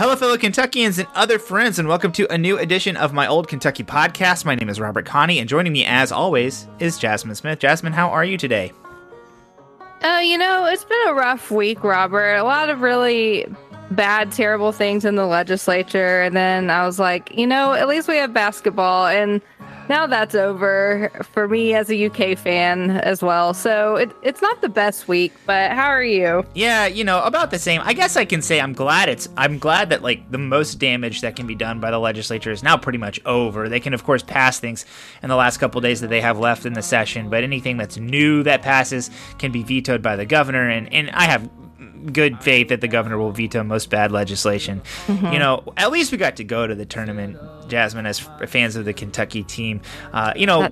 Hello, fellow Kentuckians and other friends, and welcome to a new edition of my Old Kentucky podcast. My name is Robert Connie, and joining me, as always, is Jazmin Smith. Jazmin, how are you today? Uh, you know, it's been a rough week, Robert. A lot of really bad, terrible things in the legislature. And then I was like, you know, at least we have basketball. And now that's over for me as a UK fan as well. So it, it's not the best week, but how are you? Yeah, you know, about the same. I guess I can say I'm glad it's I'm glad that like the most damage that can be done by the legislature is now pretty much over. They can of course pass things in the last couple days that they have left in the session, but anything that's new that passes can be vetoed by the governor and and I have good faith that the governor will veto most bad legislation. Mm-hmm. You know, at least we got to go to the tournament, Jazmin, as fans of the Kentucky team. Uh, you know,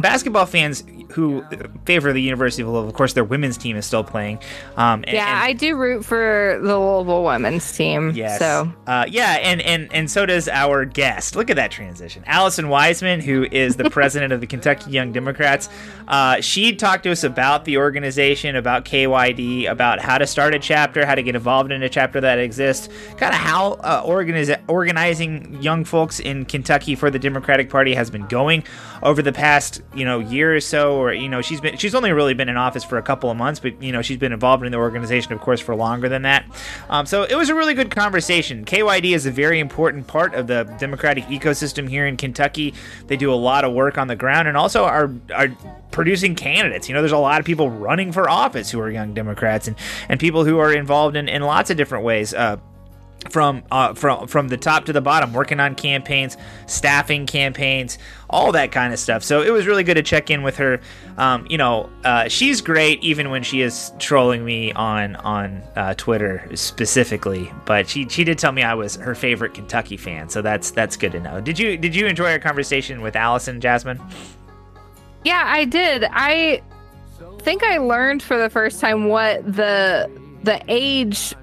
basketball fans who favor the University of Louisville, of course, their women's team is still playing. Um, and, yeah, and, I do root for the Louisville women's team. Yes. So, uh, yeah, and, and, and so does our guest. Look at that transition. Allison Wiseman, who is the president of the Kentucky Young Democrats, uh, she talked to us about the organization, about KYD, about how to start a chapter, how to get involved in a chapter that exists, kind of how uh, organiz- organizing young folks in Kentucky for the Democratic Party has been going over the past you know year or so or you know she's been she's only really been in office for a couple of months but you know she's been involved in the organization of course for longer than that. Um, so it was a really good conversation. Kyd is a very important part of the democratic ecosystem here in kentucky. They do a lot of work on the ground and also are are producing candidates. You know there's a lot of people running for office who are young democrats and and people who are involved in, in lots of different ways. Uh, from uh, from from the top to the bottom, working on campaigns, staffing campaigns, all that kind of stuff. So it was really good to check in with her. Um, you know, uh, she's great even when she is trolling me on on uh, Twitter specifically. But she she did tell me I was her favorite Kentucky fan, so that's that's good to know. Did you did you enjoy our conversation with Allison Jazmin? Yeah, I did. I think I learned for the first time what the the age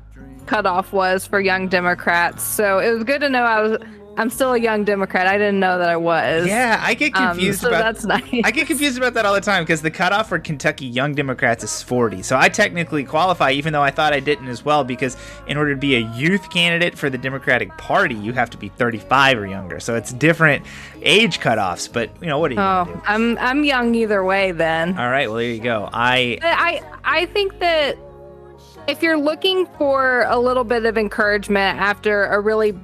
cutoff was for young Democrats. So it was good to know I was I'm still a young Democrat. I didn't know that I was. Yeah, I get um, confused um, so about that's nice. I get confused about that all the time because the cutoff for Kentucky Young Democrats is 40. So I technically qualify, even though I thought I didn't as well, because in order to be a youth candidate for the Democratic Party, you have to be 35 or younger. So it's different age cutoffs. But you know, what are you? Oh, I'm I'm young either way. Then. All right. Well, there you go. I I I think that if you're looking for a little bit of encouragement after a really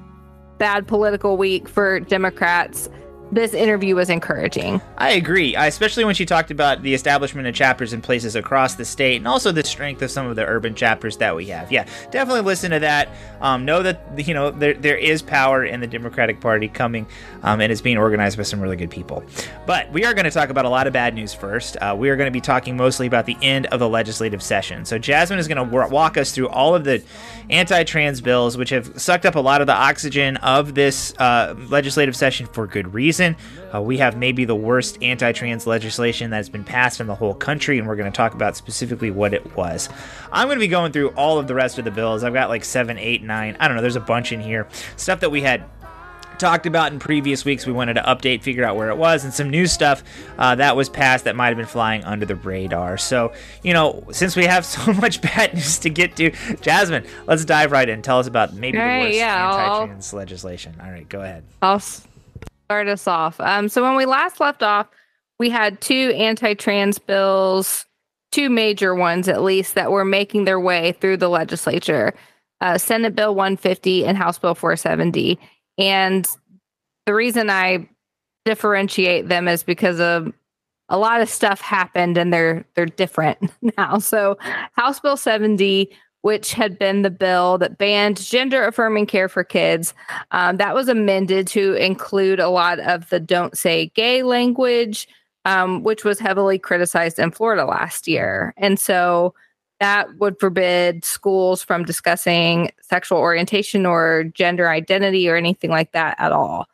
bad political week for Democrats, this interview was encouraging. I agree, especially when she talked about the establishment of chapters in places across the state and also the strength of some of the urban chapters that we have. Yeah, definitely listen to that. Um, know that you know there there is power in the Democratic Party coming, um, and it's being organized by some really good people. But we are going to talk about a lot of bad news first. Uh, we are going to be talking mostly about the end of the legislative session. So Jazmin is going to w- walk us through all of the anti-trans bills, which have sucked up a lot of the oxygen of this uh, legislative session for good reason. Uh, we have maybe the worst anti-trans legislation that's been passed in the whole country, and we're going to talk about specifically what it was. I'm going to be going through all of the rest of the bills. I've got like seven, eight, nine. I don't know. There's a bunch in here. Stuff that we had talked about in previous weeks. We wanted to update, figure out where it was, and some new stuff uh, that was passed that might have been flying under the radar. So, you know, since we have so much bad news to get to, Jazmin, let's dive right in. Tell us about maybe All the right, worst yeah, anti-trans legislation. All right, go ahead. I'll start us off. Um, so when we last left off, we had two anti-trans bills, two major ones at least, that were making their way through the legislature. Uh, Senate Bill 150 and House Bill 470. And the reason I differentiate them is because of a lot of stuff happened and they're they're different now. So House Bill 70 which had been the bill that banned gender affirming care for kids. Um, that was amended to include a lot of the don't say gay language, um, which was heavily criticized in Florida last year. And so that would forbid schools from discussing sexual orientation or gender identity or anything like that at all.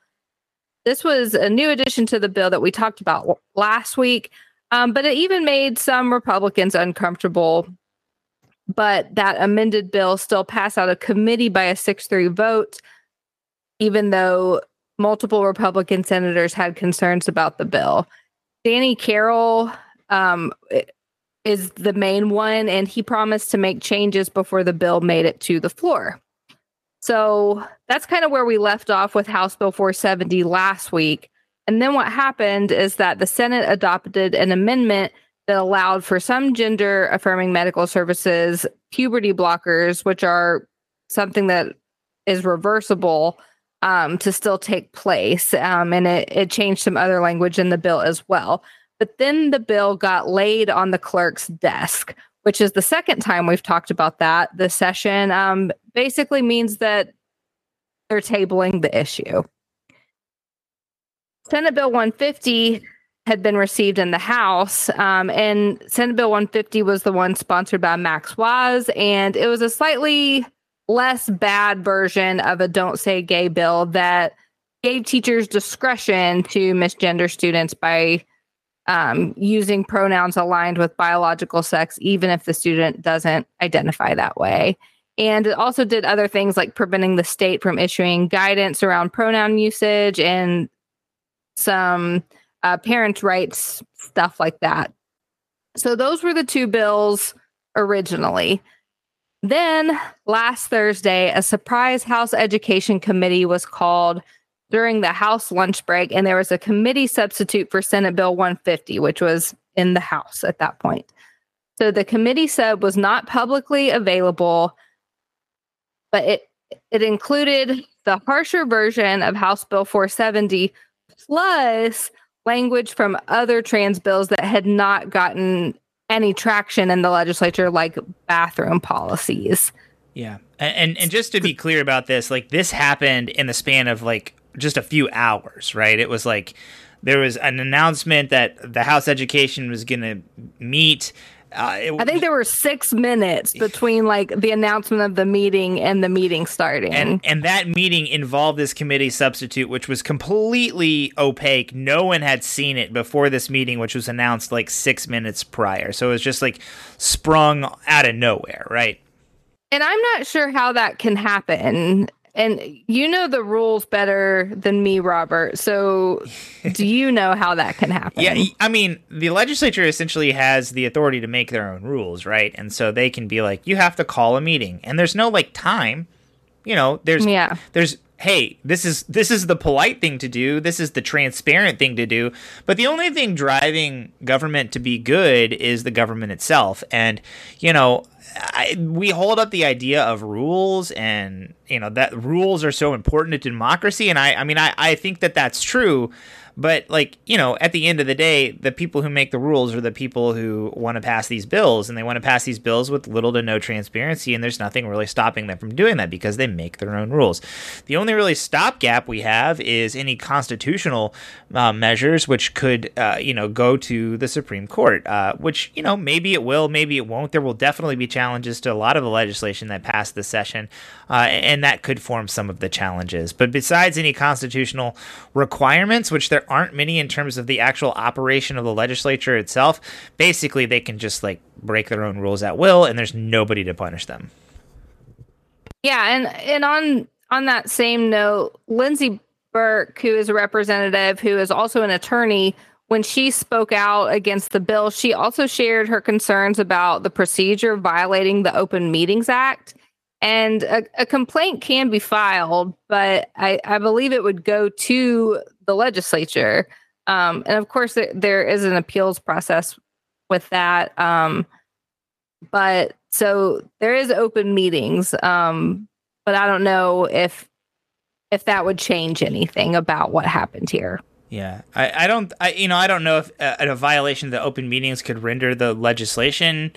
This was a new addition to the bill that we talked about last week, um, but it even made some Republicans uncomfortable. But that amended bill still passed out of committee by a 6 3 vote, even though multiple Republican senators had concerns about the bill. Danny Carroll um, is the main one, and he promised to make changes before the bill made it to the floor. So that's kind of where we left off with House Bill 470 last week. And then what happened is that the Senate adopted an amendment that allowed for some gender affirming medical services, puberty blockers, which are something that is reversible um, to still take place. Um, and it, it changed some other language in the bill as well. But then the bill got laid on the clerk's desk, which is the second time we've talked about that. The session um, basically means that they're tabling the issue. Senate Bill 150 had been received in the House, um, and Senate Bill 150 was the one sponsored by Max Wise, and it was a slightly less bad version of a Don't Say Gay bill that gave teachers discretion to misgender students by um, using pronouns aligned with biological sex, even if the student doesn't identify that way. And it also did other things like preventing the state from issuing guidance around pronoun usage and some uh, parents' rights stuff like that. So those were the two bills originally. Then last Thursday, a surprise House Education Committee was called during the House lunch break, and there was a committee substitute for Senate Bill 150, which was in the House at that point. So the committee sub was not publicly available, but it it included the harsher version of House Bill 470 plus language from other trans bills that had not gotten any traction in the legislature, like bathroom policies. Yeah, and, and just to be clear about this, like this happened in the span of like just a few hours, right? It was like there was an announcement that the House Education was going to meet. Uh, it, I think there were six minutes between like the announcement of the meeting and the meeting starting. And and that meeting involved this committee substitute, which was completely opaque. No one had seen it before this meeting, which was announced like six minutes prior. So it was just like sprung out of nowhere, right? And I'm not sure how that can happen. And you know the rules better than me, Robert. So do you know how that can happen? Yeah, I mean, the legislature essentially has the authority to make their own rules, right? And so they can be like, you have to call a meeting, and there's no like time. You know, there's yeah, there's hey, this is this is the polite thing to do. This is the transparent thing to do. But the only thing driving government to be good is the government itself. And you know, I, we hold up the idea of rules and you know that rules are so important to democracy and i i mean i i think that that's true but like, you know, at the end of the day, the people who make the rules are the people who want to pass these bills and they want to pass these bills with little to no transparency and there's nothing really stopping them from doing that because they make their own rules. The only really stopgap we have is any constitutional uh, measures which could uh, you know, go to the Supreme Court, uh, which, you know, maybe it will, maybe it won't. There will definitely be challenges to a lot of the legislation that passed this session, uh, and that could form some of the challenges. But besides any constitutional requirements, which there aren't many in terms of the actual operation of the legislature itself. Basically, they can just like break their own rules at will, and there's nobody to punish them. Yeah, and and on on that same note, Lindsey Burke, who is a representative who is also an attorney, when she spoke out against the bill, she also shared her concerns about the procedure violating the Open Meetings Act. And a, a complaint can be filed, but I, I believe it would go to the legislature. Um, and of course, there, there is an appeals process with that. Um, but so there is open meetings. Um, but I don't know if if that would change anything about what happened here. Yeah, I, I don't, I you know, I don't know if uh, a violation of the open meetings could render the legislation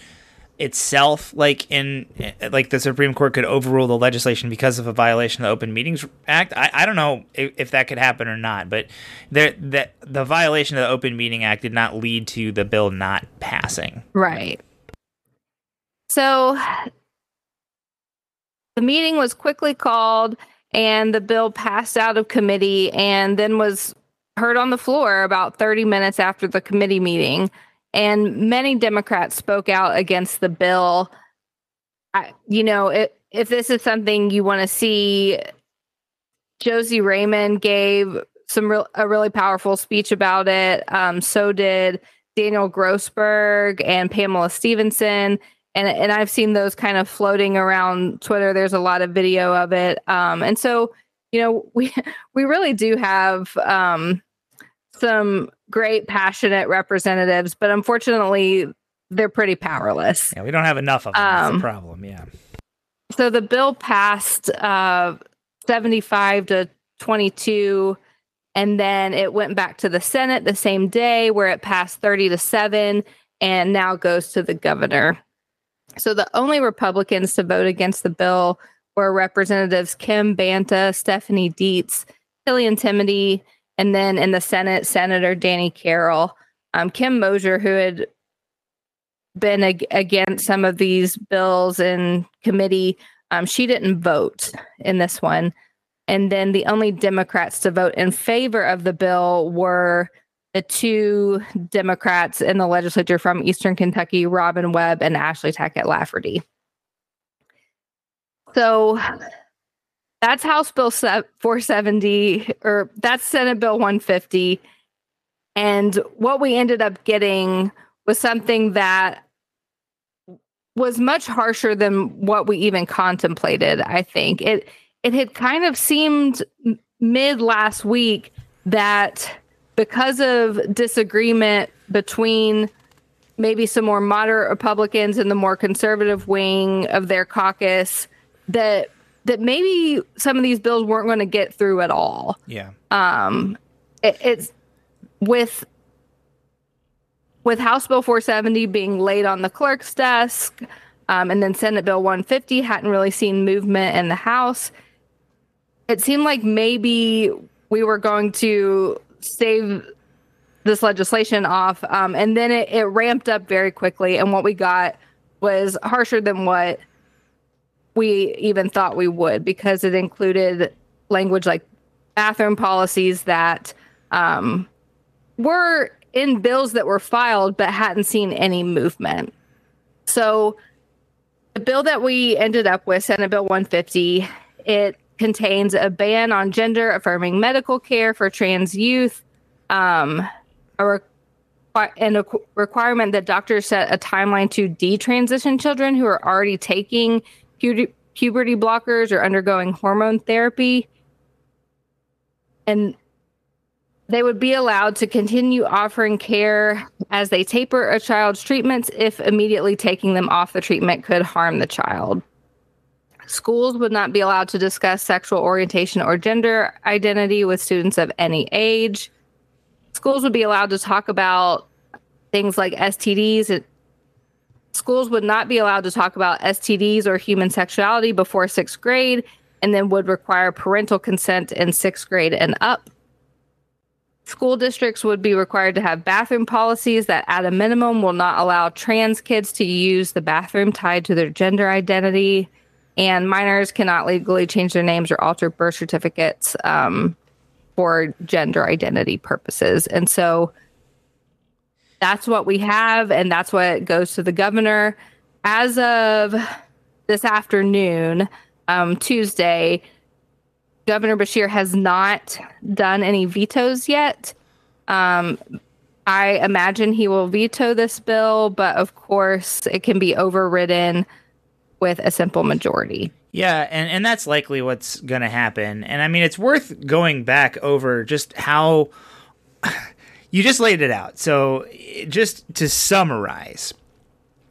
itself like in eh, like the supreme court could overrule the legislation because of a violation of the open meetings act. I, I don't know if, if that could happen or not but there that the violation of the open meeting act did not lead to the bill not passing. Right. So the meeting was quickly called and the bill passed out of committee and then was heard on the floor about 30 minutes after the committee meeting and many Democrats spoke out against the bill. I, you know, it, if this is something you want to see, Josie Raymond gave some real, a really powerful speech about it. Um, so did Daniel Grossberg and Pamela Stevenson. and and I've seen those kind of floating around Twitter. There's a lot of video of it, um, and so you know we we really do have um, some great passionate representatives, but unfortunately they're pretty powerless. Yeah, we don't have enough of them. That's the um, problem. Yeah. So the bill passed uh, 75 to 22 and then it went back to the Senate the same day where it passed 30 to 7 and now goes to the governor. So the only Republicans to vote against the bill were Representatives Kim Banta, Stephanie Dietz, Killian Timoney, and then in the Senate, Senator Danny Carroll. Um, Kim Moser, who had been ag- against some of these bills in committee, um, she didn't vote in this one. And then the only Democrats to vote in favor of the bill were the two Democrats in the legislature from Eastern Kentucky, Robin Webb and Ashley Tackett Lafferty. So that's House Bill 470, or that's Senate Bill 150. And what we ended up getting was something that was much harsher than what we even contemplated, I think. It it had kind of seemed mid last week that because of disagreement between maybe some more moderate Republicans and the more conservative wing of their caucus that that maybe some of these bills weren't going to get through at all. Yeah. Um it, it's with with House Bill 470 being laid on the clerk's desk, um, and then Senate Bill 150 hadn't really seen movement in the House it seemed like maybe we were going to save this legislation off. Um, and then it, it ramped up very quickly. And what we got was harsher than what we even thought we would because it included language like bathroom policies that um, were in bills that were filed but hadn't seen any movement. So the bill that we ended up with, Senate Bill 150, it contains a ban on gender affirming medical care for trans youth, um, a and a requirement that doctors set a timeline to detransition children who are already taking pu- puberty blockers or undergoing hormone therapy. And they would be allowed to continue offering care as they taper a child's treatments if immediately taking them off the treatment could harm the child. Schools would not be allowed to discuss sexual orientation or gender identity with students of any age. Schools would be allowed to talk about things like STDs. Schools would not be allowed to talk about STDs or human sexuality before sixth grade, and then would require parental consent in sixth grade and up. School districts would be required to have bathroom policies that, at a minimum, will not allow trans kids to use the bathroom tied to their gender identity and minors cannot legally change their names or alter birth certificates um, for gender identity purposes. And so that's what we have, and that's what goes to the governor. As of this afternoon, um, Tuesday, Governor Beshear has not done any vetoes yet. Um, I imagine he will veto this bill, but of course, it can be overridden with a simple majority. Yeah, and, and that's likely what's going to happen. And I mean, it's worth going back over just how you just laid it out. So, just to summarize,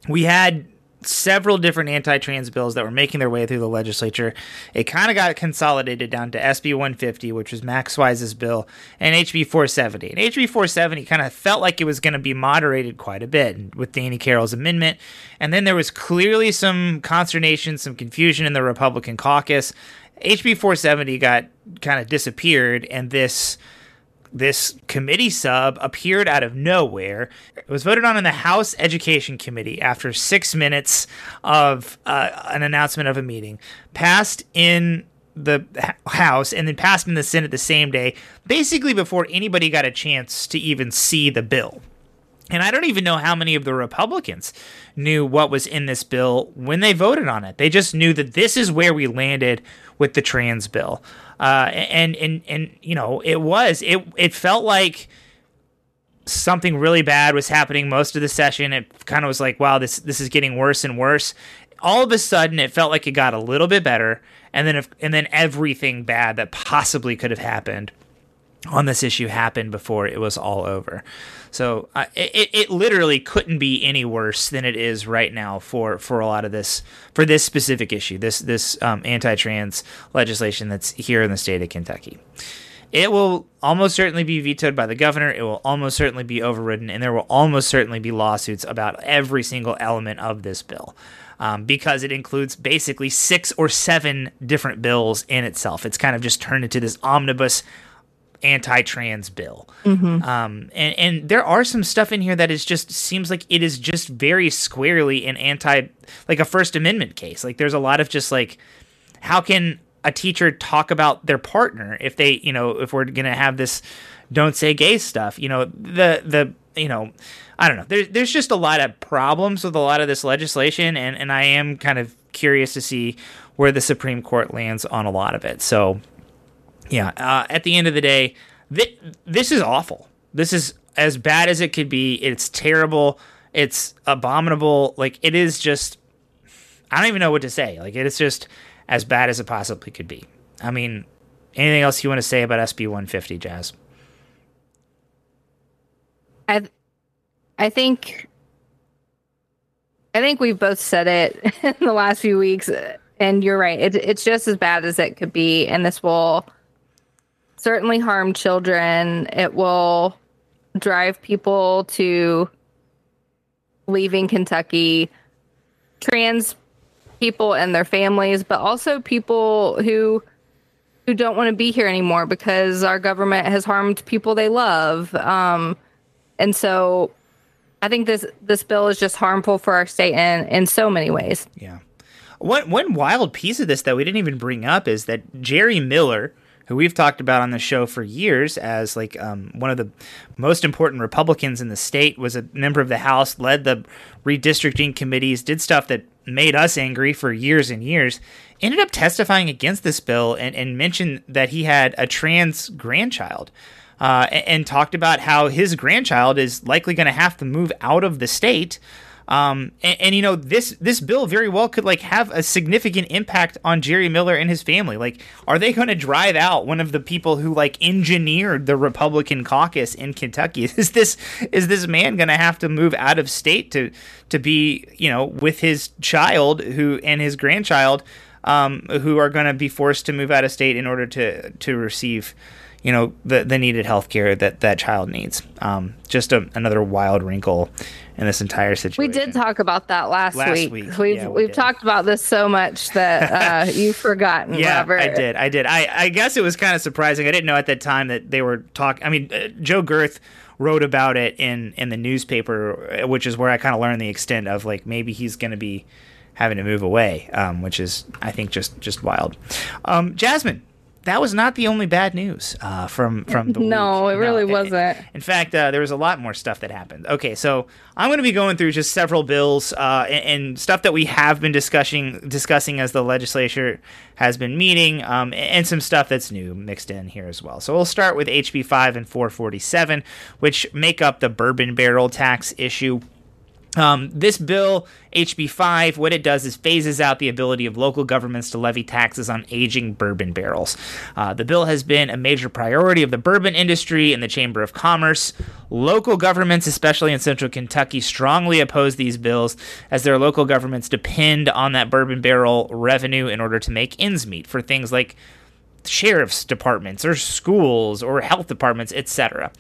we had several different anti-trans bills that were making their way through the legislature. It kind of got consolidated down to SB 150, which was Max Wise's bill, and HB 470. And HB 470 kind of felt like it was going to be moderated quite a bit with Danny Carroll's amendment. And then there was clearly some consternation, some confusion in the Republican caucus. HB 470 got kind of disappeared, and this this committee sub appeared out of nowhere. It was voted on in the House Education Committee after six minutes of uh, an announcement of a meeting, passed in the House, and then passed in the Senate the same day, basically before anybody got a chance to even see the bill. And I don't even know how many of the Republicans knew what was in this bill when they voted on it. They just knew that this is where we landed with the trans bill. Uh, and and and you know, it was it it felt like something really bad was happening most of the session. It kind of was like, wow, this this is getting worse and worse. All of a sudden, it felt like it got a little bit better, and then if, and then everything bad that possibly could have happened on this issue happened before it was all over. So uh, it, it literally couldn't be any worse than it is right now for, for a lot of this for this specific issue this this um, anti-trans legislation that's here in the state of Kentucky. It will almost certainly be vetoed by the governor. It will almost certainly be overridden, and there will almost certainly be lawsuits about every single element of this bill. Um, because it includes basically six or seven different bills in itself. It's kind of just turned into this omnibus anti-trans bill. Mm-hmm. Um, and, and there are some stuff in here that is just seems like it is just very squarely an anti, like a First Amendment case. Like there's a lot of just like, how can a teacher talk about their partner if they, you know, if we're gonna have this don't say gay stuff, you know, the the you know, I don't know. There's there's just a lot of problems with a lot of this legislation, and and I am kind of curious to see where the Supreme Court lands on a lot of it. So, yeah, uh, at the end of the day, th- this is awful. This is as bad as it could be. It's terrible. It's abominable. Like it is just. I don't even know what to say. Like it's just as bad as it possibly could be. I mean, anything else you want to say about SB 150, Jazz? I, I think, I think we've both said it in the last few weeks, and you're right. It, it's just as bad as it could be, and this will certainly harm children. It will drive people to leaving Kentucky. Trans people and their families, but also people who who don't want to be here anymore because our government has harmed people they love. Um, and so I think this this bill is just harmful for our state in in so many ways. Yeah. One one wild piece of this that we didn't even bring up is that Jerry Miller, who we've talked about on the show for years as like um, one of the most important Republicans in the state, was a member of the House, led the redistricting committees, did stuff that made us angry for years and years, ended up testifying against this bill and, and mentioned that he had a trans grandchild. Uh, and, and, talked about how his grandchild is likely going to have to move out of the state um, and, and, you know this this bill very well could like have a significant impact on Jerry Miller and his family. Like, are they going to drive out one of the people who like engineered the Republican caucus in Kentucky? Is this is this man going to have to move out of state to to be you know with his child who and his grandchild um, who are going to be forced to move out of state in order to to receive you know the the needed health care that that child needs. Um, just a, another wild wrinkle in this entire situation. We did talk about that last, last week. week. We've yeah, we have talked about this so much that uh, you've forgotten. yeah, Robert. I did. I did. I I guess it was kind of surprising. I didn't know at that time that they were talking. I mean, uh, Joe Gerth wrote about it in in the newspaper, which is where I kind of learned the extent of like maybe he's going to be having to move away, um, which is I think just just wild. Um, Jazmin, that was not the only bad news uh, from from the no, week. it really no, wasn't. In fact, uh, there was a lot more stuff that happened. Okay, so I'm going to be going through just several bills uh, and, and, stuff that we have been discussing discussing as the legislature has been meeting, um, and some stuff that's new mixed in here as well. So we'll start with HB 5 and 447, which make up the bourbon barrel tax issue. Um, this bill, HB5, what it does is phases out the ability of local governments to levy taxes on aging bourbon barrels. Uh, the bill has been a major priority of the bourbon industry and the Chamber of Commerce. Local governments, especially in central Kentucky, strongly oppose these bills as their local governments depend on that bourbon barrel revenue in order to make ends meet for things like sheriff's departments or schools or health departments, etc.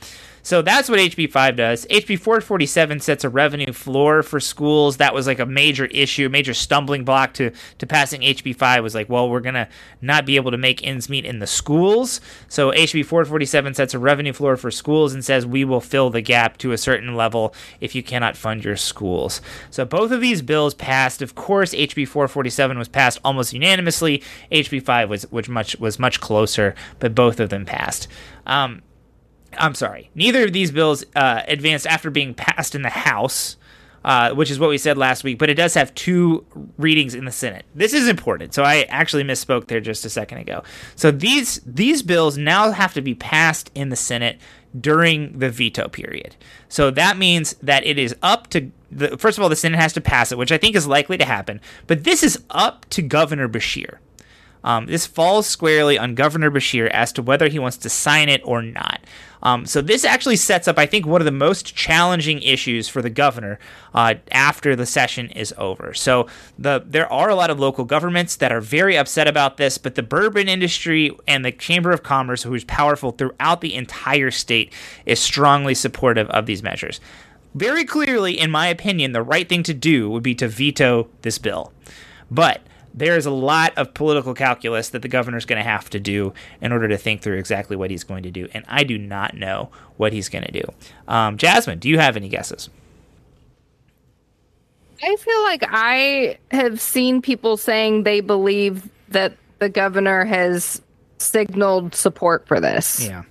So that's what HB5 does. HB 447 sets a revenue floor for schools. That was like a major issue, major stumbling block to, to passing HB5 was like, well, we're going to not be able to make ends meet in the schools. So HB 447 sets a revenue floor for schools and says we will fill the gap to a certain level if you cannot fund your schools. So both of these bills passed. Of course, HB 447 was passed almost unanimously. HB 5 was which much was much closer, but both of them passed. Um, I'm sorry. Neither of these bills uh, advanced after being passed in the House, uh, which is what we said last week, but it does have two readings in the Senate. This is important. So I actually misspoke there just a second ago. So these these bills now have to be passed in the Senate during the veto period. So that means that it is up to the first of all the Senate has to pass it, which I think is likely to happen. But this is up to Governor Beshear. Um, this falls squarely on Governor Beshear as to whether he wants to sign it or not. Um, so this actually sets up, I think, one of the most challenging issues for the governor uh, after the session is over. So the there are a lot of local governments that are very upset about this, but the bourbon industry and the Chamber of Commerce, who is powerful throughout the entire state, is strongly supportive of these measures. Very clearly, in my opinion, the right thing to do would be to veto this bill. But there is a lot of political calculus that the governor's going to have to do in order to think through exactly what he's going to do. And I do not know what he's going to do. Um, Jazmin, do you have any guesses? I feel like I have seen people saying they believe that the governor has signaled support for this. Yeah.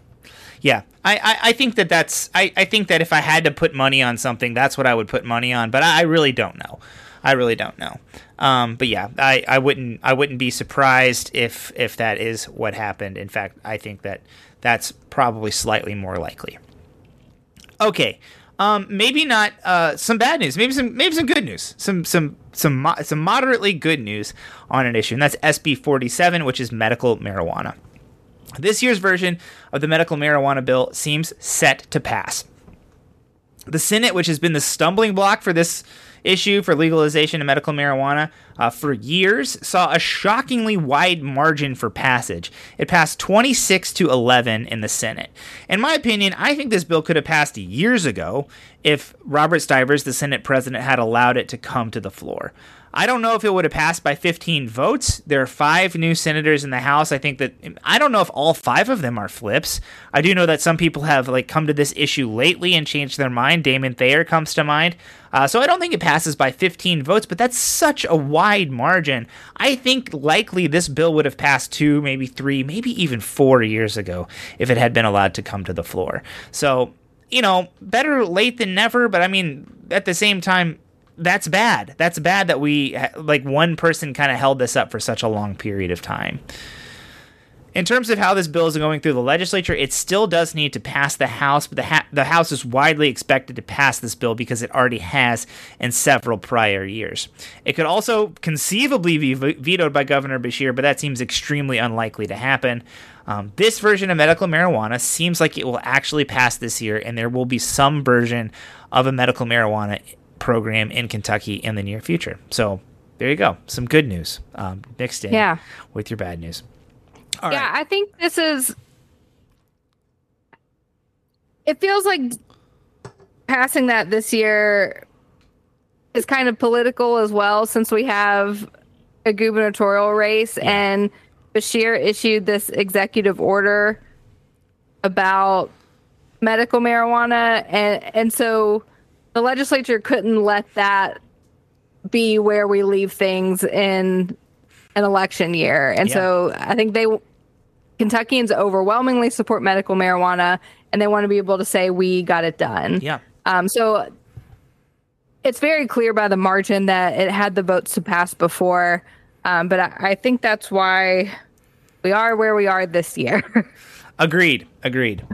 Yeah, I, I, I, think that that's I, I think that if I had to put money on something, that's what I would put money on. But I, I really don't know. I really don't know. Um, but yeah, I, I wouldn't I wouldn't be surprised if if that is what happened. In fact, I think that that's probably slightly more likely. Okay, um, maybe not uh, some bad news. Maybe some maybe some good news. Some some some mo- some moderately good news on an issue, and that's SB 47, which is medical marijuana. This year's version of the medical marijuana bill seems set to pass. The Senate, which has been the stumbling block for this issue for legalization of medical marijuana uh, for years saw a shockingly wide margin for passage. It passed 26 to 11 in the Senate. In my opinion, I think this bill could have passed years ago if Robert Stivers, the Senate president, had allowed it to come to the floor. I don't know if it would have passed by 15 votes. There are five new senators in the House. I think that I don't know if all five of them are flips. I do know that some people have like come to this issue lately and changed their mind. Damon Thayer comes to mind. Uh, so I don't think it passes by 15 votes, but that's such a wide margin. I think likely this bill would have passed two, maybe three, maybe even four years ago if it had been allowed to come to the floor. So you know, better late than never. But I mean, at the same time, that's bad. That's bad that we like one person kind of held this up for such a long period of time. In terms of how this bill is going through the legislature, it still does need to pass the House, but the, ha- the House is widely expected to pass this bill because it already has in several prior years. It could also conceivably be v- vetoed by Governor Beshear, but that seems extremely unlikely to happen. Um, this version of medical marijuana seems like it will actually pass this year, and there will be some version of a medical marijuana program in Kentucky in the near future. So there you go. Some good news um, mixed in yeah. with your bad news. All yeah, right. I think this is. It feels like passing that this year is kind of political as well, since we have a gubernatorial race yeah. and Beshear issued this executive order about medical marijuana, and and so the legislature couldn't let that be where we leave things in an election year. And yeah. so I think they Kentuckians overwhelmingly support medical marijuana and they want to be able to say we got it done. Yeah. Um, so it's very clear by the margin that it had the votes to pass before. Um, but I, I think that's why we are where we are this year. agreed. Agreed.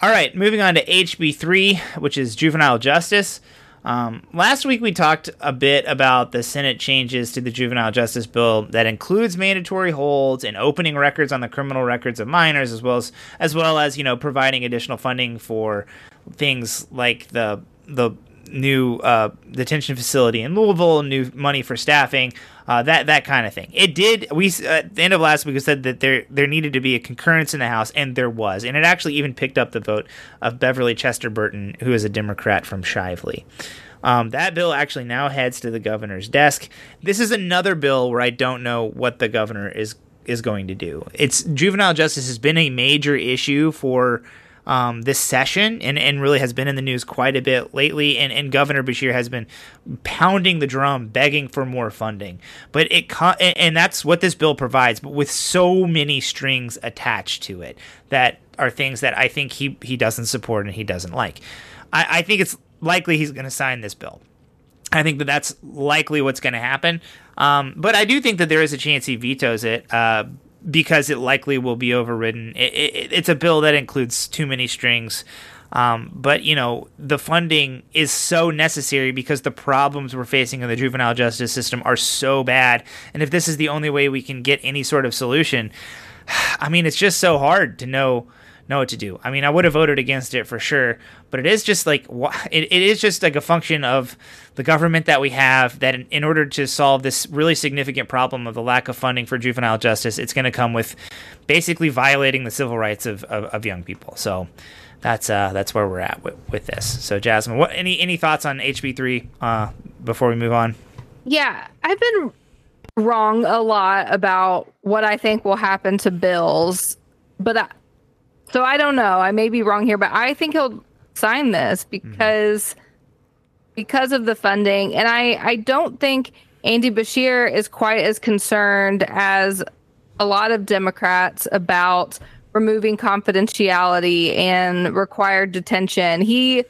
All right, moving on to HB3, which is juvenile justice. Um, last week we talked a bit about the Senate changes to the juvenile justice bill that includes mandatory holds and opening records on the criminal records of minors, as well as as well as you know providing additional funding for things like the the new uh, detention facility in Louisville, new money for staffing, uh, that that kind of thing. It did. We at the end of last week we said that there there needed to be a concurrence in the House, and there was, and it actually even picked up the vote of Beverly Chester Burton, who is a Democrat from Shively. Um, that bill actually now heads to the governor's desk. This is another bill where I don't know what the governor is is going to do. It's juvenile justice has been a major issue for um, this session and, and really has been in the news quite a bit lately. And, and Governor Beshear has been pounding the drum, begging for more funding. But it and that's what this bill provides, but with so many strings attached to it that are things that I think he, he doesn't support and he doesn't like. I, I think it's likely he's going to sign this bill. I think that that's likely what's going to happen. Um, but I do think that there is a chance he vetoes it. Uh, because it likely will be overridden. It, it, it's a bill that includes too many strings. Um, but you know the funding is so necessary because the problems we're facing in the juvenile justice system are so bad, and if this is the only way we can get any sort of solution, I mean it's just so hard to know know what to do. I mean, I would have voted against it for sure, but it is just like it, it is just like a function of the government that we have that in, in order to solve this really significant problem of the lack of funding for juvenile justice, it's going to come with basically violating the civil rights of, of, of young people. So that's uh, that's where we're at with, with this. So Jazmin, what any any thoughts on HB three uh, before we move on? Yeah, I've been wrong a lot about what I think will happen to bills, but I, so I don't know. I may be wrong here, but I think he'll sign this mm-hmm. because. Because of the funding, and I I don't think Andy Beshear is quite as concerned as a lot of Democrats about removing confidentiality and required detention. He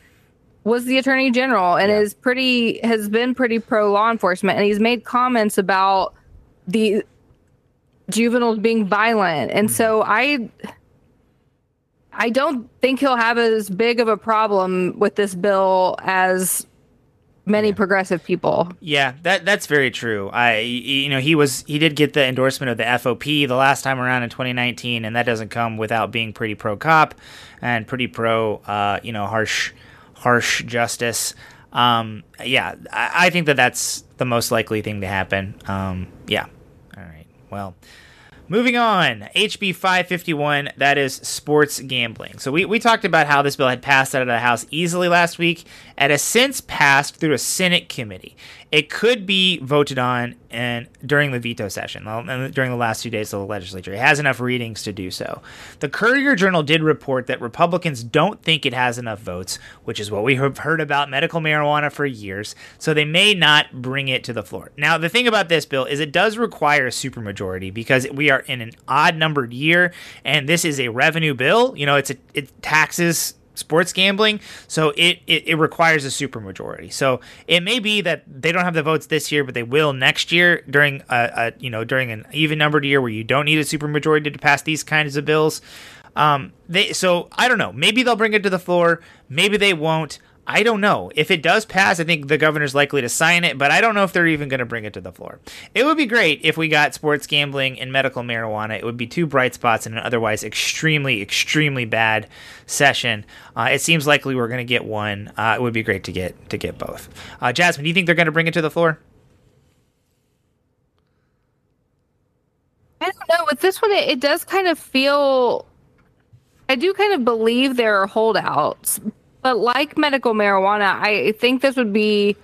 was the attorney general and yeah. is pretty has been pretty pro law enforcement and he's made comments about the juveniles being violent. And mm-hmm. so I I don't think he'll have as big of a problem with this bill as many yeah. progressive people. Yeah, that that's very true. I you know he was he did get the endorsement of the FOP the last time around in 2019, and that doesn't come without being pretty pro cop and pretty pro uh, you know harsh harsh justice. Um, yeah, I, I, think that that's the most likely thing to happen. Um, yeah. All right. Well. Moving on, HB 551, that is sports gambling. So we, we talked about how this bill had passed out of the House easily last week. It has since passed through a Senate committee it could be voted on and during the veto session during the last two days of the legislature. It has enough readings to do so. The Courier Journal did report that Republicans don't think it has enough votes, which is what we have heard about medical marijuana for years. So they may not bring it to the floor. Now, the thing about this bill is it does require a supermajority because we are in an odd numbered year, and this is a revenue bill. You know, it's a, it taxes sports gambling. So it, it, it requires a supermajority. So it may be that they don't have the votes this year, but they will next year during a, a you know during an even numbered year where you don't need a supermajority to pass these kinds of bills. Um, they so I don't know. Maybe they'll bring it to the floor. Maybe they won't. I don't know. If it does pass, I think the governor's likely to sign it, but I don't know if they're even going to bring it to the floor. It would be great if we got sports gambling and medical marijuana. It would be two bright spots in an otherwise extremely, extremely bad session. Uh, it seems likely we're going to get one. Uh, it would be great to get to get both. Uh, Jazmin, do you think they're going to bring it to the floor? I don't know. With this one, it, it does kind of feel. I do kind of believe there are holdouts, but like medical marijuana, I think this would be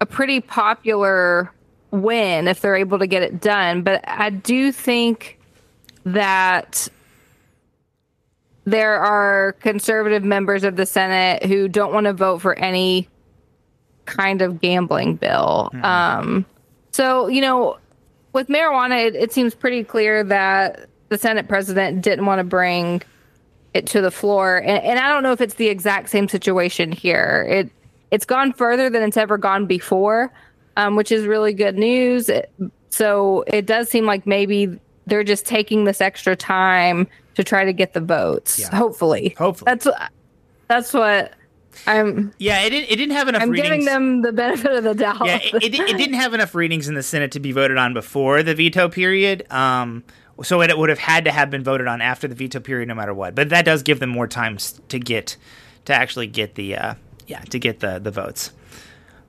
a pretty popular win if they're able to get it done. But I do think that there are conservative members of the Senate who don't want to vote for any kind of gambling bill. Mm-hmm. Um, so, you know, with marijuana, it, it seems pretty clear that the Senate president didn't want to bring it to the floor. And, and I don't know if it's the exact same situation here. It it's gone further than it's ever gone before, um, which is really good news. It, so it does seem like maybe they're just taking this extra time to try to get the votes. Yeah. Hopefully, hopefully that's that's what I'm. Yeah, it didn't. It didn't have enough. I'm readings. giving them the benefit of the doubt. Yeah, it, it, it, didn't have enough readings in the Senate to be voted on before the veto period. Um, so it would have had to have been voted on after the veto period, no matter what. But that does give them more time to get to actually get the uh, yeah to get the the votes.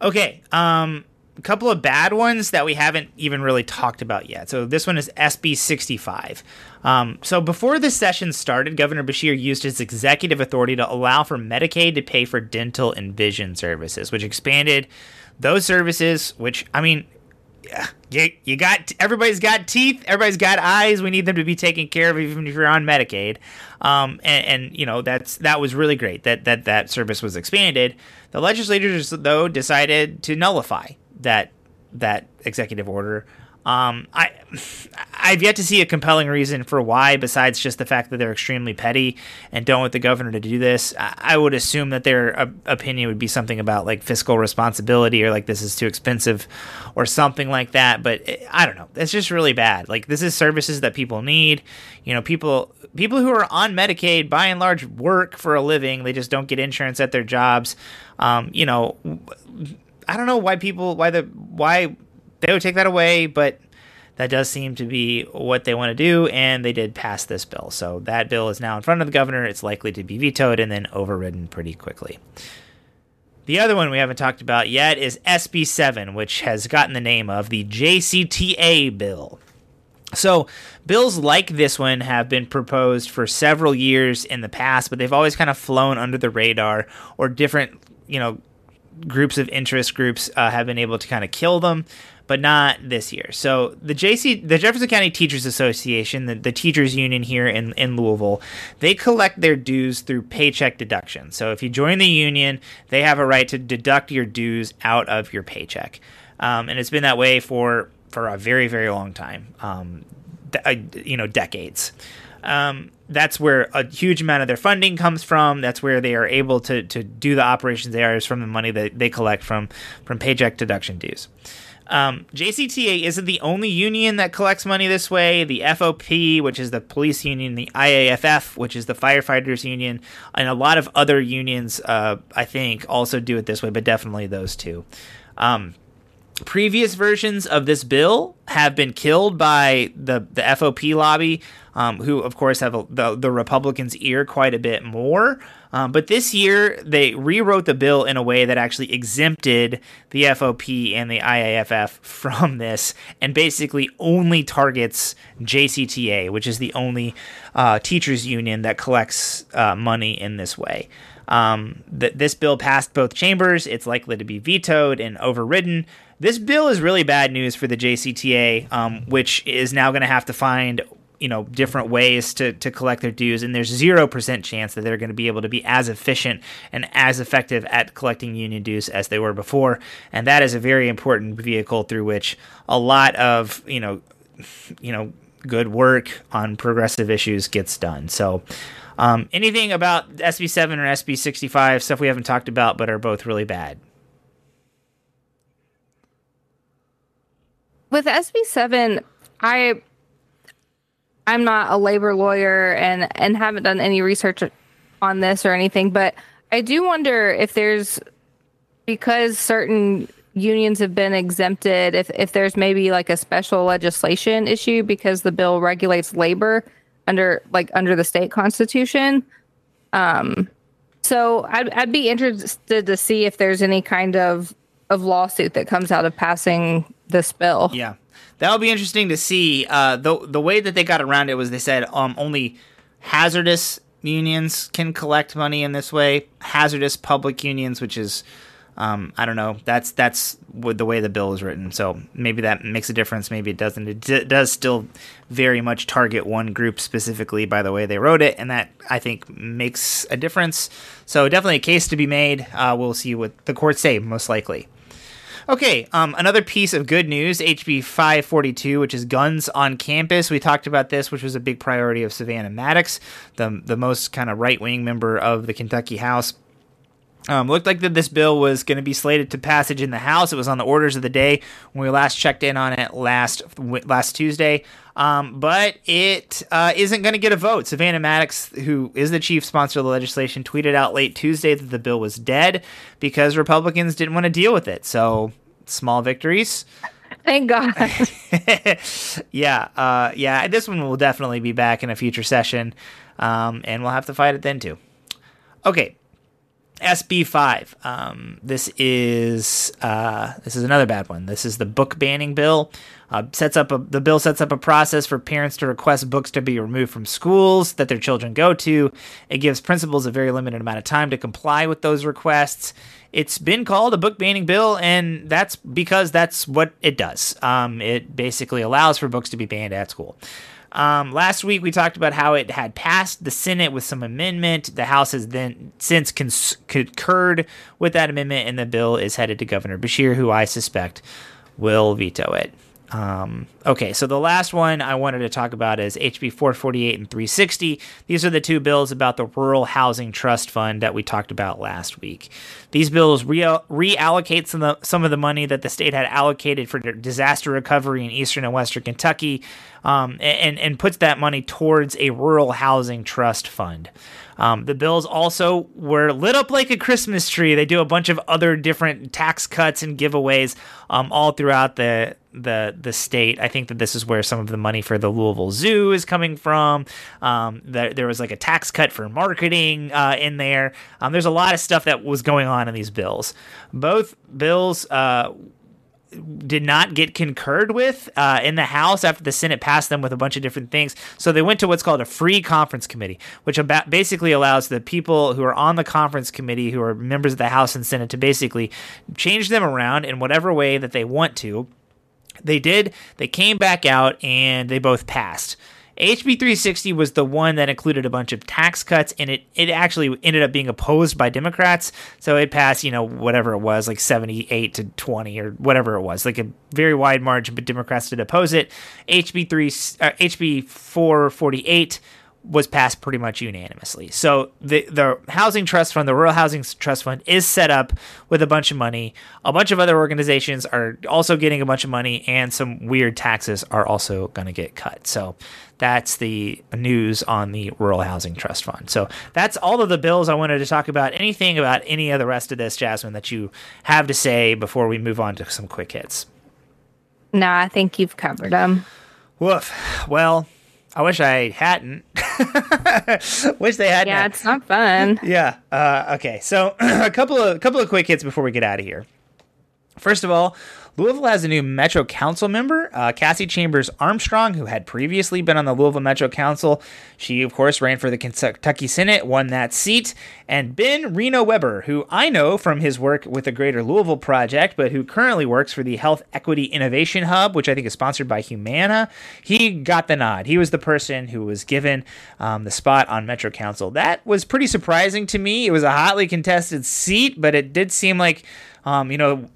Okay, um, a couple of bad ones that we haven't even really talked about yet. So this one is SB 65. Um, so before this session started, Governor Beshear used his executive authority to allow for Medicaid to pay for dental and vision services, which expanded those services. Which I mean, you, you got everybody's got teeth, everybody's got eyes. We need them to be taken care of, even if you're on Medicaid. Um, and, and, you know that's that was really great that that that service was expanded. The legislators though decided to nullify that that executive order. Um, I I've yet to see a compelling reason for why, besides just the fact that they're extremely petty and don't want the governor to do this. I, would assume that their uh, opinion would be something about like fiscal responsibility or like this is too expensive or something like that. But it, I don't know. It's just really bad. Like this is services that people need. You know, people people who are on Medicaid by and large work for a living. They just don't get insurance at their jobs. Um, you know, I don't know why people why the why they would take that away, but that does seem to be what they want to do, and they did pass this bill. So that bill is now in front of the governor. It's likely to be vetoed and then overridden pretty quickly. The other one we haven't talked about yet is SB 7, which has gotten the name of the JCTA bill. So, bills like this one have been proposed for several years in the past, but they've always kind of flown under the radar, or different, you know, groups of interest groups uh, have been able to kind of kill them but not this year. So the JC, the Jefferson County Teachers Association, the, the teachers union here in, in Louisville, they collect their dues through paycheck deduction. So if you join the union, they have a right to deduct your dues out of your paycheck. Um, and it's been that way for, for a very, very long time, um, de- uh, you know, decades. Um, that's where a huge amount of their funding comes from. That's where they are able to, to do the operations they are is from the money that they collect from from paycheck deduction dues. Um, JCTA isn't the only union that collects money this way. The FOP, which is the police union, the IAFF, which is the firefighters union, and a lot of other unions, uh, I think, also do it this way, but definitely those two. Um, previous versions of this bill have been killed by the, the FOP lobby, um, who, of course, have a, the, the Republicans' ear quite a bit more. Um, but this year, they rewrote the bill in a way that actually exempted the FOP and the IAFF from this and basically only targets JCTA, which is the only uh, teachers' union that collects uh, money in this way. Um, th- this bill passed both chambers. It's likely to be vetoed and overridden. This bill is really bad news for the JCTA, um, which is now going to have to find you know different ways to to collect their dues and there's 0% chance that they're going to be able to be as efficient and as effective at collecting union dues as they were before. And that is a very important vehicle through which a lot of you know you know good work on progressive issues gets done. So um, anything about SB7 or SB65 stuff we haven't talked about but are both really bad? With SB7 I I'm not a labor lawyer and and haven't done any research on this or anything, but I do wonder if there's because certain unions have been exempted if if there's maybe like a special legislation issue because the bill regulates labor under like under the state constitution. Um so I'd I'd be interested to see if there's any kind of of lawsuit that comes out of passing this bill. Yeah that'll be interesting to see. Uh, the the way that they got around it was they said um, only hazardous unions can collect money in this way. Hazardous public unions, which is um, I don't know. That's that's the way the bill is written. So maybe that makes a difference. Maybe it doesn't. It d- does still very much target one group specifically by the way they wrote it, and that I think makes a difference. So definitely a case to be made. Uh, we'll see what the courts say. Most likely. Okay, um, another piece of good news HB 542, which is guns on campus. We talked about this, which was a big priority of Savannah Maddox, the, the most kind of right wing member of the Kentucky House. Um, looked like that this bill was going to be slated to passage in the House. It was on the orders of the day when we last checked in on it last last Tuesday. Um, but it uh, not going to get a vote. Savannah Maddox, who is the chief sponsor of the legislation, tweeted out late Tuesday that the bill was dead because Republicans didn't want to deal with it. So small victories. Thank God. yeah, uh, yeah. This one will definitely be back in a future session, um, and we'll have to fight it then too. Okay, SB five. Um, this is uh, this is another bad one. This is the book banning bill. Uh, sets up a, the bill sets up a process for parents to request books to be removed from schools that their children go to. It gives principals a very limited amount of time to comply with those requests. It's been called a book banning bill, and that's because that's what it does. Um, it basically allows for books to be banned at school. Um, last week we talked about how it had passed the Senate with some amendment. The House has then since cons- concurred with that amendment, and the bill is headed to Governor Beshear, who I suspect will veto it. Um, okay, so the last one I wanted to talk about is HB 448 and 360. These are the two bills about the Rural Housing Trust Fund that we talked about last week. These bills re- reallocate some of, the, some of the money that the state had allocated for disaster recovery in eastern and western Kentucky um, and, and puts that money towards a rural housing trust fund. Um, the bills also were lit up like a Christmas tree. They do a bunch of other different tax cuts and giveaways um, all throughout the the the state. I think that this is where some of the money for the Louisville Zoo is coming from. Um, there, there was like a tax cut for marketing uh, in there. Um, there's a lot of stuff that was going on in these bills. Both bills uh, did not get concurred with uh, in the House after the Senate passed them with a bunch of different things. So they went to what's called a free conference committee, which about basically allows the people who are on the conference committee, who are members of the House and Senate, to basically change them around in whatever way that they want to. They did. They came back out and they both passed. HB 360 was the one that included a bunch of tax cuts, and it, it actually ended up being opposed by Democrats. So it passed, you know, whatever it was, like 78 to 20 or whatever it was, like a very wide margin, but Democrats did oppose it. HB 3, uh, HB 448 was passed pretty much unanimously. So the the housing trust fund, the rural housing trust fund, is set up with a bunch of money. A bunch of other organizations are also getting a bunch of money, and some weird taxes are also going to get cut. So that's the news on the rural housing trust fund. So that's all of the bills I wanted to talk about. Anything about any of the rest of this, Jazmin, that you have to say before we move on to some quick hits? No, I think you've covered them. Woof. Well, I wish I hadn't. wish they hadn't. Yeah, it's not fun. yeah. Uh, okay. So a couple of a couple of quick hits before we get out of here. First of all, Louisville has a new Metro Council member, uh, Cassie Chambers Armstrong, who had previously been on the Louisville Metro Council. She, of course, ran for the Kentucky Senate, won that seat. And Ben Reno Weber, who I know from his work with the Greater Louisville Project, but who currently works for the Health Equity Innovation Hub, which I think is sponsored by Humana, he got the nod. He was the person who was given um, the spot on Metro Council. That was pretty surprising to me. It was a hotly contested seat, but it did seem like, um, you know,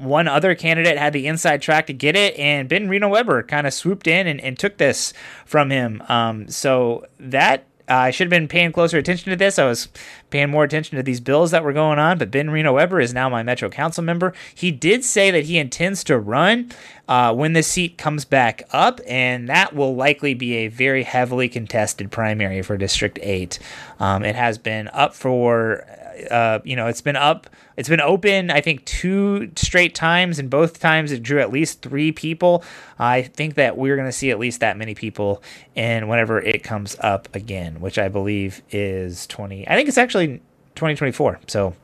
one other candidate had the inside track to get it, and Ben Reno Weber kind of swooped in and, and, took this from him. Um, so that uh, I should have been paying closer attention to this. I was paying more attention to these bills that were going on, but Ben Reno Weber is now my Metro Council member. He did say that he intends to run uh, when the seat comes back up, and that will likely be a very heavily contested primary for District 8. Um, it has been up for uh, you know, it's been up, it's been open, I think, two straight times, and both times it drew at least three people. I think that we're going to see at least that many people and whenever it comes up again, which I believe is 20, I think it's actually 2024. So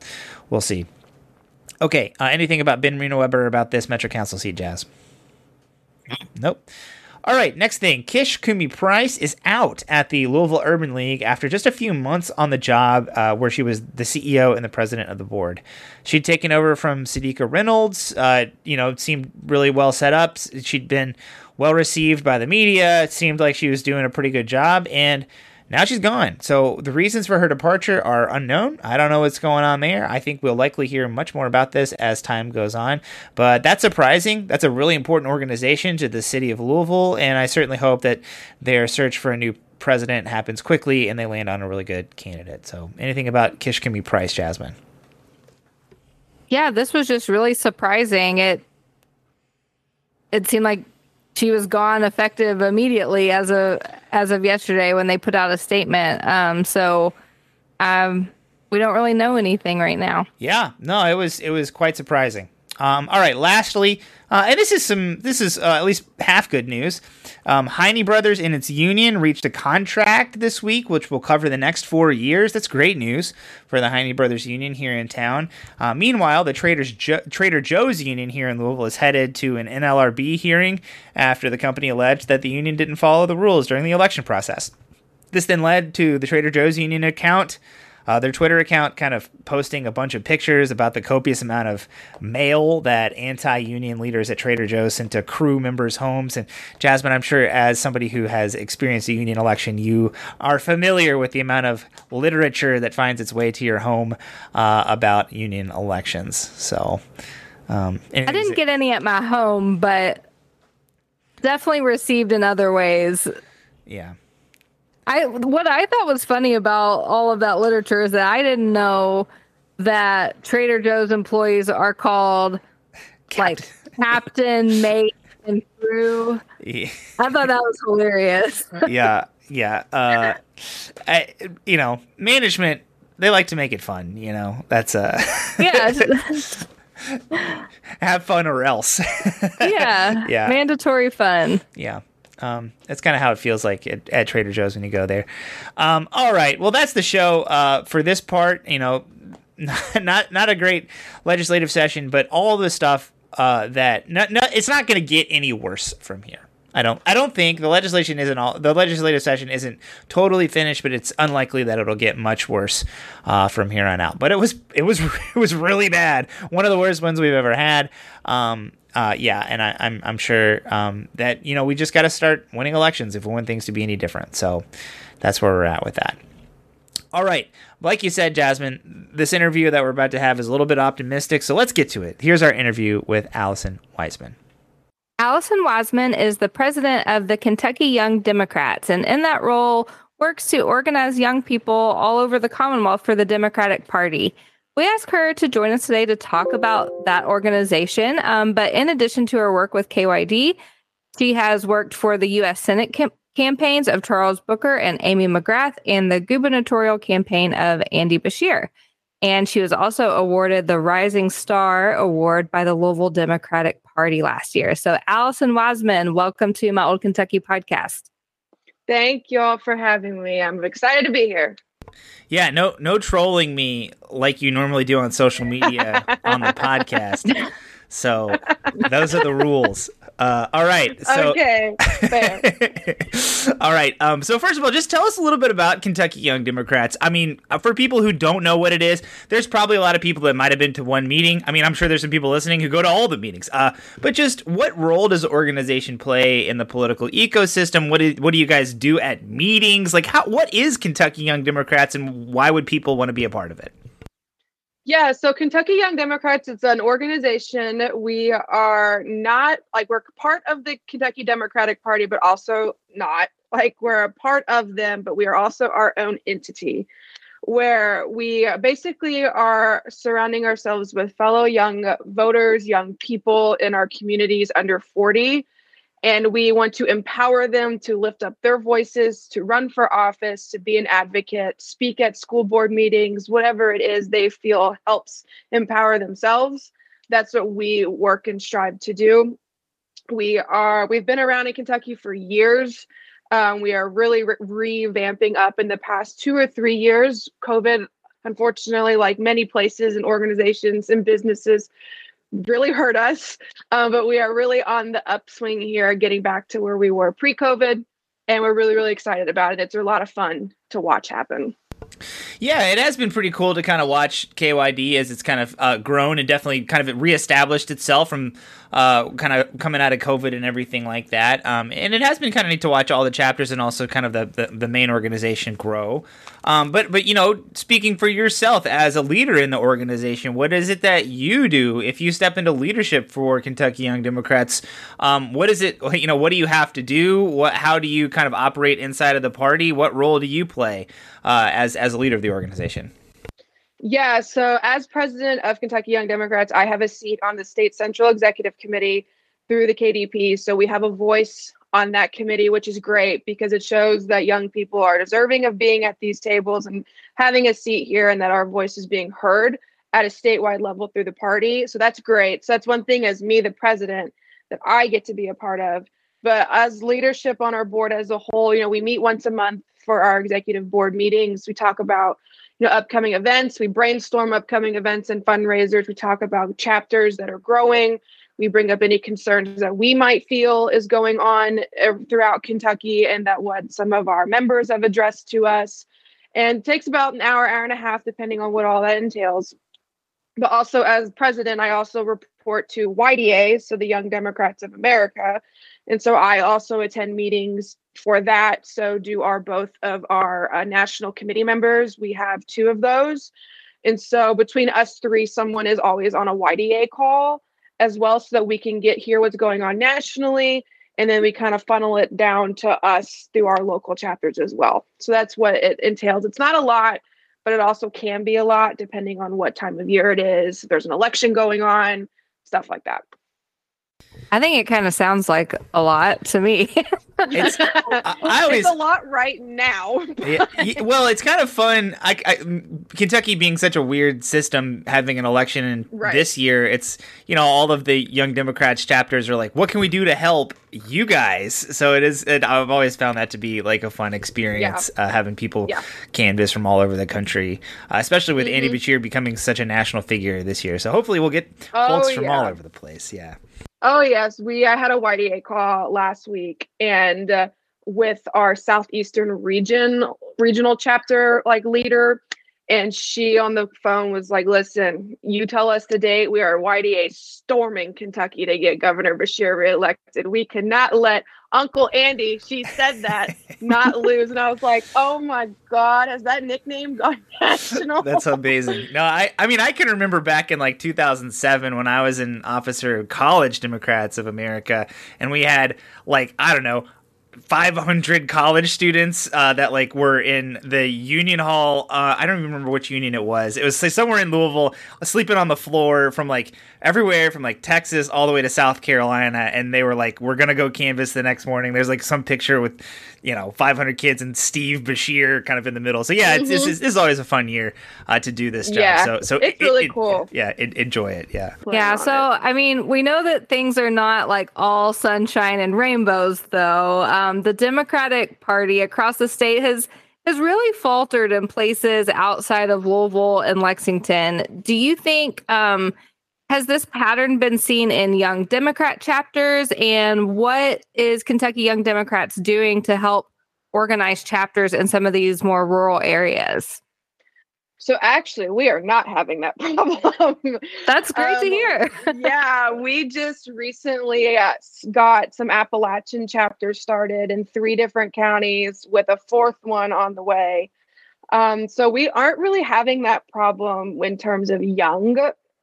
we'll see. Okay, uh, anything about Ben Reno Weber about this Metro Council seat, Jazz? Nope. All right, next thing. Kish Cumi Price is out at the Louisville Urban League after just a few months on the job, uh, where she was the CEO and the president of the board. She'd taken over from Sadiqa Reynolds. Uh, you know, seemed really well set up. She'd been well received by the media. It seemed like she was doing a pretty good job, and now she's gone. So the reasons for her departure are unknown. I don't know what's going on there. I think we'll likely hear much more about this as time goes on. But that's surprising. That's a really important organization to the city of Louisville, and I certainly hope that their search for a new president happens quickly and they land on a really good candidate. So anything about Kish Cumi Price, Jazmin? Yeah, this was just really surprising. It it seemed like she was gone effective immediately as of as of yesterday when they put out a statement. Um, so um, we don't really know anything right now. Yeah, no, it was it was quite surprising. Um, all right, lastly, uh, and this is some this is uh, at least half good news. Um, Heine Brothers and its union reached a contract this week, which will cover the next four years. That's great news for the Heine Brothers union here in town. Uh, meanwhile, the Traders jo- Trader Joe's union here in Louisville is headed to an NLRB hearing after the company alleged that the union didn't follow the rules during the election process. This then led to the Trader Joe's union account uh, their Twitter account kind of posting a bunch of pictures about the copious amount of mail that anti-union leaders at Trader Joe's sent to crew members' homes. And Jazmin, I'm sure as somebody who has experienced a union election, you are familiar with the amount of literature that finds its way to your home uh, about union elections. So. Um, I didn't get any at my home, but definitely received in other ways. Yeah. I what I thought was funny about all of that literature is that I didn't know that Trader Joe's employees are called like captain, mate, and crew. Yeah. I thought that was hilarious. yeah, yeah. Uh, I, you know, management they like to make it fun. You know, that's uh, yeah. have fun or else. yeah, Yeah. mandatory fun. yeah. Um, that's kind of how it feels like at, at Trader Joe's when you go there. Um, all right. Well, that's the show uh, for this part. You know, not not a great legislative session, but all the stuff uh, that it's not going to get any worse from here. I don't. I don't think the legislation isn't all. The legislative session isn't totally finished, but it's unlikely that it'll get much worse uh, from here on out. But it was. It was. It was really bad. One of the worst ones we've ever had. Um, uh, yeah, and I, I'm. I'm sure um, that you know we just got to start winning elections if we want things to be any different. So that's where we're at with that. All right. Like you said, Jazmin, this interview that we're about to have is a little bit optimistic. So let's get to it. Here's our interview with Allison Wiseman. Allison Wiseman is the president of the Kentucky Young Democrats, and in that role, works to organize young people all over the Commonwealth for the Democratic Party. We asked her to join us today to talk about that organization. Um, but in addition to her work with KYD, she has worked for the U.S. Senate cam- campaigns of Charles Booker and Amy McGrath and the gubernatorial campaign of Andy Beshear. And she was also awarded the Rising Star Award by the Louisville Democratic Party last year. So, Allison Wiseman, welcome to my Old Kentucky podcast. Thank you all for having me. I'm excited to be here. Yeah, no, no trolling me like you normally do on social media on the podcast. So those are the rules. Uh, all right. So, okay. Fair. all right. Um, so first of all, just tell us a little bit about Kentucky Young Democrats. I mean, uh, for people who don't know what it is, there's probably a lot of people that might have been to one meeting. I mean, I'm sure there's some people listening who go to all the meetings. Uh, but just what role does the organization play in the political ecosystem? What is, what do you guys do at meetings? Like, how what is Kentucky Young Democrats, and why would people want to be a part of it? Yeah, so Kentucky Young Democrats, it's an organization. We are not like we're part of the Kentucky Democratic Party, but also not like we're a part of them, but we are also our own entity where we basically are surrounding ourselves with fellow young voters, young people in our communities under 40 and we want to empower them to lift up their voices, to run for office, to be an advocate, speak at school board meetings, whatever it is they feel helps empower themselves. That's what we work and strive to do. We are we've been around in Kentucky for years. Um, we are really re- revamping up in the past two or three years. COVID, unfortunately, like many places and organizations and businesses, really hurt us. Uh, but we are really on the upswing here, getting back to where we were pre COVID. And we're really, really excited about it. It's a lot of fun to watch happen. Yeah, it has been pretty cool to kind of watch KYD as it's kind of uh, grown and definitely kind of reestablished itself from uh, kind of coming out of COVID and everything like that. Um, and it has been kind of neat to watch all the chapters and also kind of the, the, the main organization grow. Um, but but you know, speaking for yourself as a leader in the organization, what is it that you do if you step into leadership for Kentucky Young Democrats? Um, what is it? You know, what do you have to do? What how do you kind of operate inside of the party? What role do you play uh, as as a leader of the organization? Yeah, so as president of Kentucky Young Democrats, I have a seat on the state central executive committee through the KDP. So we have a voice on that committee, which is great because it shows that young people are deserving of being at these tables and having a seat here and that our voice is being heard at a statewide level through the party. So that's great. So that's one thing as me, the president, that I get to be a part of. But as leadership on our board as a whole, you know, we meet once a month for our executive board meetings. We talk about you know upcoming events. We brainstorm upcoming events and fundraisers. We talk about chapters that are growing. We bring up any concerns that we might feel is going on uh, throughout kentucky and that what some of our members have addressed to us. And takes about an hour hour and a half depending on what all that entails. But also as president i also report to yda so the young democrats of america and so i also attend meetings for that. So do our both of our uh, national committee members. We have two of those. And so between us three, someone is always on a YDA call as well so that we can get hear what's going on nationally and then we kind of funnel it down to us through our local chapters as well. So that's what it entails. It's not a lot, but it also can be a lot depending on what time of year it is. There's an election going on, stuff like that. I think it kind of sounds like a lot to me. it's, I, I always, it's a lot right now. yeah, well, it's kind of fun. I, I, Kentucky being such a weird system, having an election in Right. this year, it's you know all of the Young Democrats chapters are like, what can we do to help you guys? So it is. It, I've always found that to be like a fun experience, uh, having people Yeah. canvas from all over the country, uh, especially with Andy Mhm. Beshear becoming such a national figure this year. So hopefully we'll get Oh, folks from all over the place. Yeah. Oh yes, we I had a YDA call last week, and uh, with our southeastern region regional chapter like leader, and she on the phone was like, "Listen, you tell us the date. We are YDA storming Kentucky to get Governor Beshear reelected. We cannot let Uncle Andy." She said that not lose, and I was like, "Oh my God, has that nickname gone national?" That's amazing. No, I I mean I can remember back in like 2007 when I was an officer of College Democrats of America and we had like I don't know 500 college students uh, that like were in the union hall. Uh, I don't even remember which union it was. It was like, somewhere in Louisville, sleeping on the floor from like everywhere from like Texas all the way to South Carolina, and they were like, "We're gonna go canvas the next morning." There's like some picture with, you know, 500 kids and Steve Beshear kind of in the middle. So yeah, it's, this, is, this is always a fun year uh, to do this job. Yeah, so so it's really cool. Yeah, it, enjoy it. Yeah. yeah, so it. I mean, we know that things are not like all sunshine and rainbows, though. Um, the Democratic Party across the state has has really faltered in places outside of Louisville and Lexington. Do you think um, has this pattern been seen in Young Democrat chapters, and what is Kentucky Young Democrats doing to help organize chapters in some of these more rural areas? So actually, we are not having that problem. That's great to Um, hear. yeah, we just recently uh, got some Appalachian chapters started in three different counties with a fourth one on the way. Um, so we aren't really having that problem in terms of young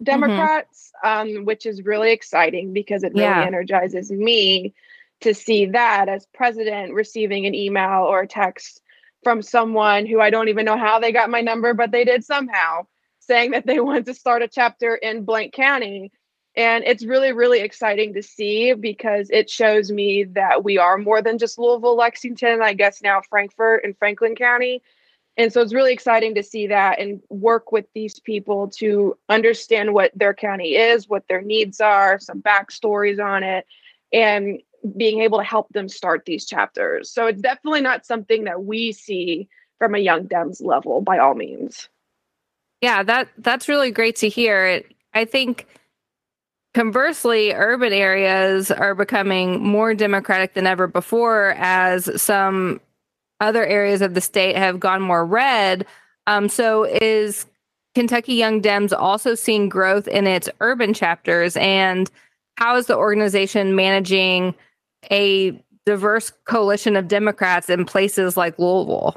Democrats, um, which is really exciting because it really Yeah. energizes me to see that as president receiving an email or a text from someone who I don't even know how they got my number, but they did somehow saying that they want to start a chapter in blank county. And it's really, really exciting to see because it shows me that we are more than just Louisville, Lexington, I guess now Frankfort and Franklin County. And so it's really exciting to see that and work with these people to understand what their county is, what their needs are, some backstories on it, and being able to help them start these chapters. So it's definitely not something that we see from a young Dems level by all means. Yeah, that that's really great to hear. I think conversely, urban areas are becoming more democratic than ever before as some other areas of the state have gone more red. Um, so is Kentucky Young Dems also seeing growth in its urban chapters and how is the organization managing a diverse coalition of Democrats in places like Louisville?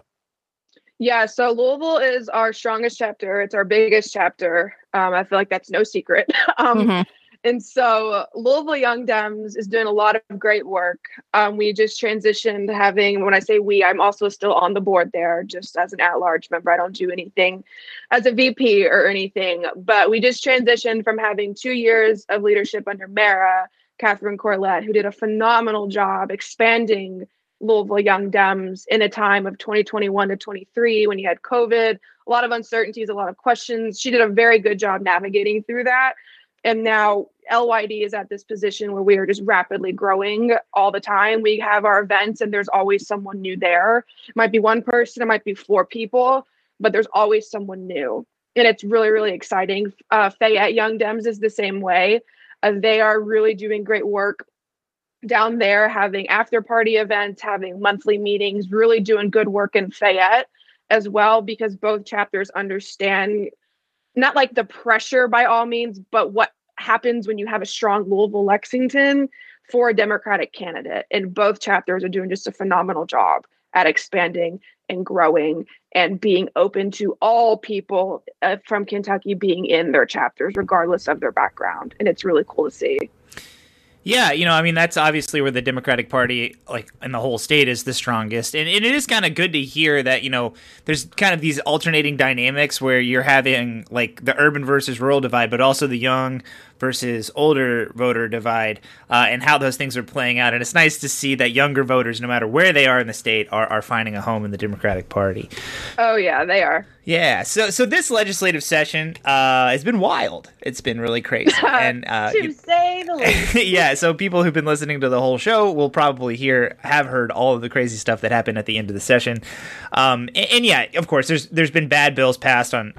Yeah, so Louisville is our strongest chapter. It's our biggest chapter. Um, I feel like that's no secret. um, Mhm. And so Louisville Young Dems is doing a lot of great work. Um, we just transitioned having, when I say we, I'm also still on the board there, just as an at large member. I don't do anything as a VP or anything, but we just transitioned from having two years of leadership under Mara, Catherine Corlett, who did a phenomenal job expanding Louisville Young Dems in a time of 2021 to 23 when you had COVID, a lot of uncertainties, a lot of questions. She did a very good job navigating through that. And now LYD is at this position where we are just rapidly growing all the time. We have our events and there's always someone new there. It might be one person, it might be four people, but there's always someone new. And it's really, really exciting. Uh, Fayette Young Dems is the same way. Uh, they are really doing great work down there, having after party events, having monthly meetings, really doing good work in Fayette as well, because both chapters understand not like the pressure by all means, but what happens when you have a strong Louisville Lexington for a Democratic candidate. And both chapters are doing just a phenomenal job at expanding and growing and being open to all people uh, from Kentucky being in their chapters, regardless of their background. And it's really cool to see. Yeah, you know, I mean, that's obviously where the Democratic Party, like in the whole state, is the strongest. And, and it is kind of good to hear that, you know, there's kind of these alternating dynamics where you're having like the urban versus rural divide, but also the young versus older voter divide uh, and how those things are playing out. And it's nice to see that younger voters, no matter where they are in the state, are, are finding a home in the Democratic Party. Oh, yeah, they are. Yeah, so so this legislative session uh, has been wild. It's been really crazy, and uh, to say the least. yeah. So people who've been listening to the whole show will probably hear have heard all of the crazy stuff that happened at the end of the session. Um, and, and yeah, of course, there's there's been bad bills passed on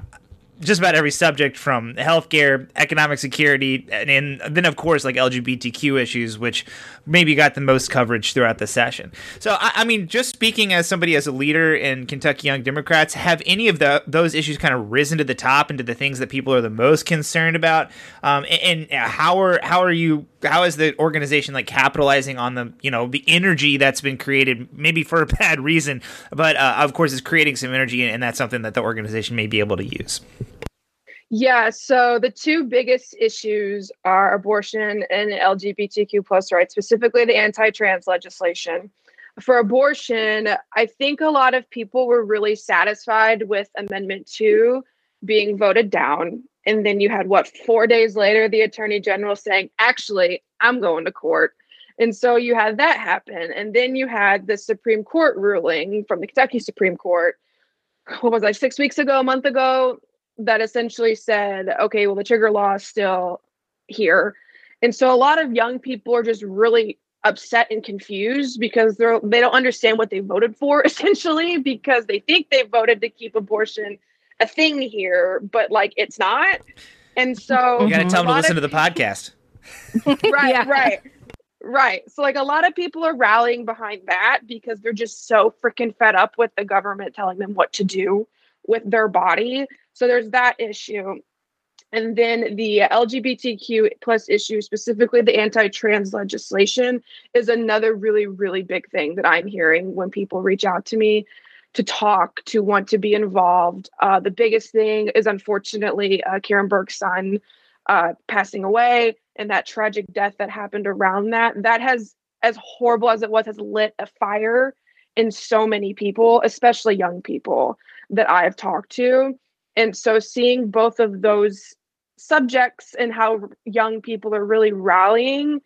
just about every subject from healthcare, economic security, and, and, then of course like LGBTQ issues, which maybe got the most coverage throughout the session. So I, I mean, just speaking as somebody as a leader in Kentucky Young Democrats, have any of the those issues kind of risen to the top into the things that people are the most concerned about? Um, and, and how are how are you how is the organization like capitalizing on the you know the energy that's been created maybe for a bad reason but uh, of course it's creating some energy and that's something that the organization may be able to use yeah so the two biggest issues are abortion and lgbtq plus rights specifically the anti-trans legislation for abortion i think a lot of people were really satisfied with amendment 2 being voted down and then you had what, four days later, the attorney general saying, actually, I'm going to court. And so you had that happen. And then you had the Supreme Court ruling from the Kentucky Supreme Court, what was I, six weeks ago, a month ago, that essentially said, okay, well, the trigger law is still here. And so a lot of young people are just really upset and confused because they're they don't understand what they voted for essentially because they think they voted to keep abortion a thing here, but like it's not. And so you got to tell them to listen of, to the podcast. right, yeah. right, right. So like a lot of people are rallying behind that because they're just so freaking fed up with the government telling them what to do with their body. So there's that issue. And then the LGBTQ plus issue, specifically the anti-trans legislation, is another really, really big thing that I'm hearing when people reach out to me to talk, to want to be involved. Uh, the biggest thing is unfortunately uh, Karen Burke's son uh, passing away and that tragic death that happened around that. That has, as horrible as it was, has lit a fire in so many people, especially young people that I've talked to. And so seeing both of those subjects and how young people are really rallying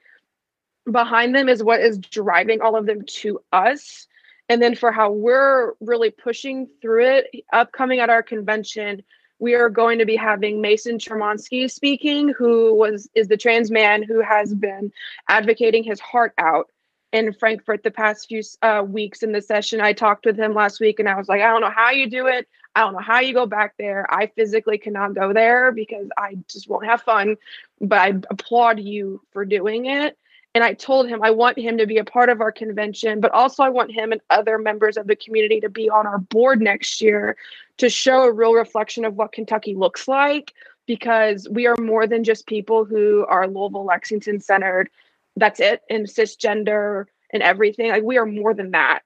behind them is what is driving all of them to us and then for how we're really pushing through it, upcoming at our convention, we are going to be having Mason Chermonsky speaking, who was is the trans man who has been advocating his heart out in Frankfort the past few uh, weeks in the session. I talked with him last week and I was like, I don't know how you do it. I don't know how you go back there. I physically cannot go there because I just won't have fun, but I applaud you for doing it. And I told him I want him to be a part of our convention, but also I want him and other members of the community to be on our board next year to show a real reflection of what Kentucky looks like because we are more than just people who are Louisville, Lexington centered. That's it, and cisgender and everything. Like we are more than that.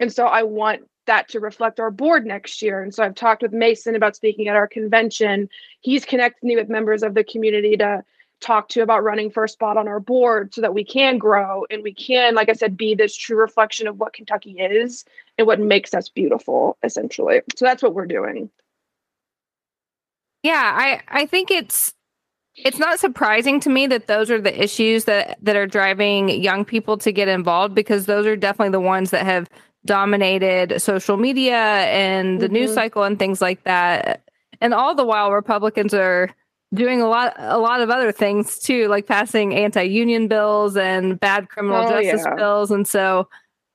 And so I want that to reflect our board next year. And so I've talked with Mason about speaking at our convention. He's connected me with members of the community to talk to about running for a spot on our board so that we can grow and we can, like I said, be this true reflection of what Kentucky is and what makes us beautiful, essentially. So that's what we're doing. Yeah, I, I think it's it's not surprising to me that those are the issues that that are driving young people to get involved because those are definitely the ones that have dominated social media and the mm-hmm. news cycle and things like that. And all the while Republicans are doing a lot a lot of other things too like passing anti-union bills and bad criminal oh, justice yeah. bills and so